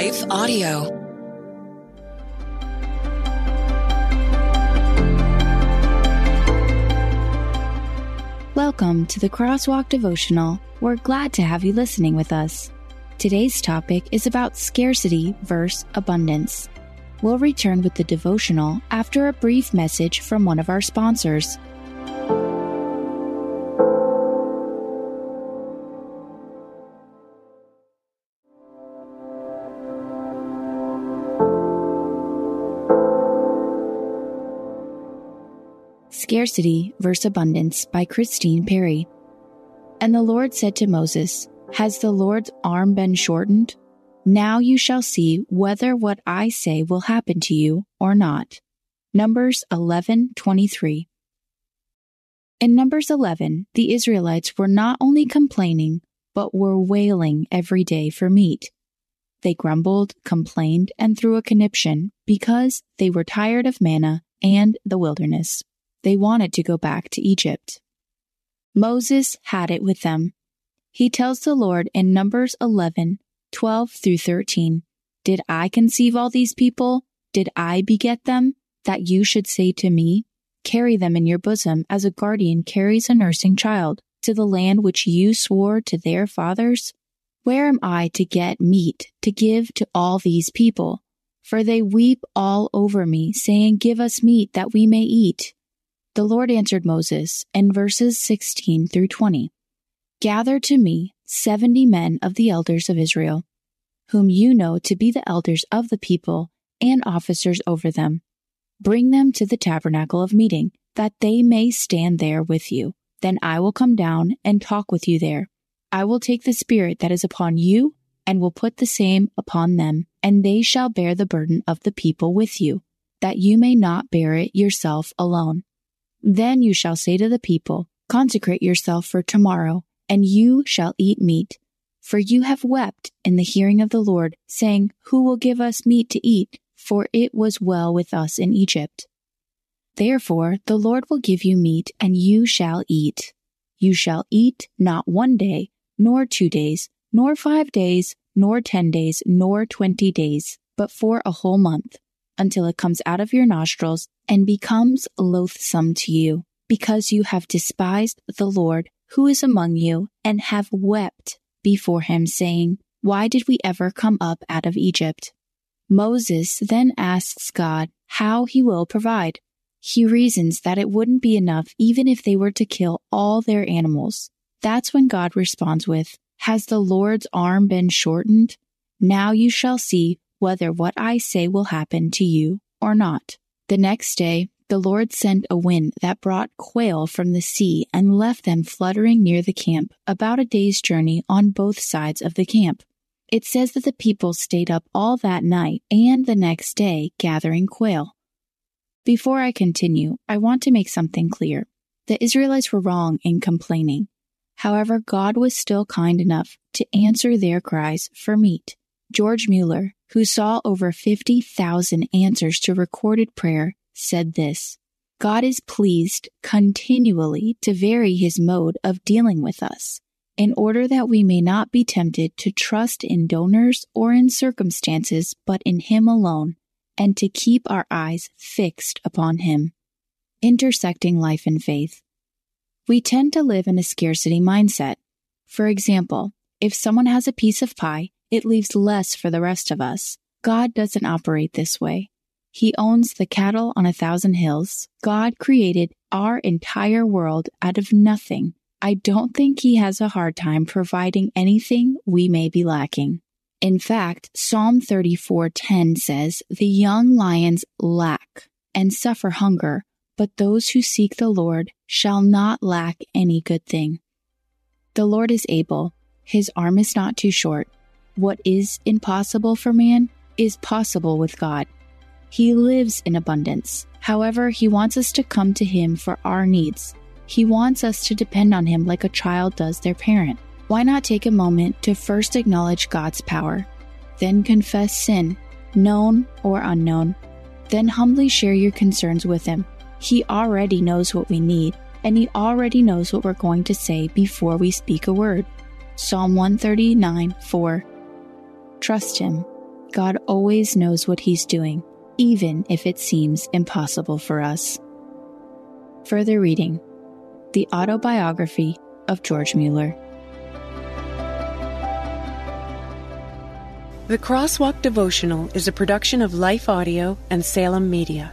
Life Audio. Welcome to the Crosswalk Devotional. We're glad to have you listening with us. Today's topic is about scarcity versus abundance. We'll return with the devotional after a brief message from one of our sponsors. Scarcity versus Abundance by Christine Perry. And the Lord said to Moses, Has the Lord's arm been shortened? Now you shall see whether what I say will happen to you or not. Numbers 11:23. In Numbers 11, the Israelites were not only complaining, but were wailing every day for meat. They grumbled, complained, and threw a conniption because they were tired of manna and the wilderness. They wanted to go back to Egypt. Moses had it with them. He tells the Lord in Numbers 11, 12 through 13, Did I conceive all these people? Did I beget them? That you should say to me, Carry them in your bosom as a guardian carries a nursing child to the land which you swore to their fathers? Where am I to get meat to give to all these people? For they weep all over me, saying, Give us meat that we may eat. The Lord answered Moses in verses 16 through 20 Gather to me seventy men of the elders of Israel, whom you know to be the elders of the people and officers over them. Bring them to the tabernacle of meeting, that they may stand there with you. Then I will come down and talk with you there. I will take the Spirit that is upon you and will put the same upon them, and they shall bear the burden of the people with you, that you may not bear it yourself alone. Then you shall say to the people, Consecrate yourself for tomorrow, and you shall eat meat. For you have wept in the hearing of the Lord, saying, Who will give us meat to eat? For it was well with us in Egypt. Therefore the Lord will give you meat, and you shall eat. You shall eat not one day, nor two days, nor five days, nor ten days, nor twenty days, but for a whole month, until it comes out of your nostrils and becomes loathsome to you, because you have despised the Lord who is among you, and have wept before him, saying, Why did we ever come up out of Egypt? Moses then asks God how he will provide. He reasons that it wouldn't be enough even if they were to kill all their animals. That's when God responds with, Has the Lord's arm been shortened? Now you shall see whether what I say will happen to you or not. The next day, the Lord sent a wind that brought quail from the sea and left them fluttering near the camp, about a day's journey on both sides of the camp. It says that the people stayed up all that night and the next day gathering quail. Before I continue, I want to make something clear. The Israelites were wrong in complaining. However, God was still kind enough to answer their cries for meat. George Mueller, who saw over 50,000 answers to recorded prayer, said this God is pleased continually to vary his mode of dealing with us, in order that we may not be tempted to trust in donors or in circumstances, but in him alone, and to keep our eyes fixed upon him. Intersecting life and faith. We tend to live in a scarcity mindset. For example, if someone has a piece of pie, it leaves less for the rest of us. God doesn't operate this way. He owns the cattle on a thousand hills. God created our entire world out of nothing. I don't think he has a hard time providing anything we may be lacking. In fact, Psalm 34:10 says, "The young lions lack and suffer hunger, but those who seek the Lord shall not lack any good thing." The Lord is able. His arm is not too short. What is impossible for man is possible with God. He lives in abundance. However, He wants us to come to Him for our needs. He wants us to depend on Him like a child does their parent. Why not take a moment to first acknowledge God's power, then confess sin, known or unknown, then humbly share your concerns with Him? He already knows what we need, and He already knows what we're going to say before we speak a word. Psalm 139 4. Trust Him God always knows what He's doing, even if it seems impossible for us. Further reading The Autobiography of George Mueller. The Crosswalk Devotional is a production of Life Audio and Salem Media.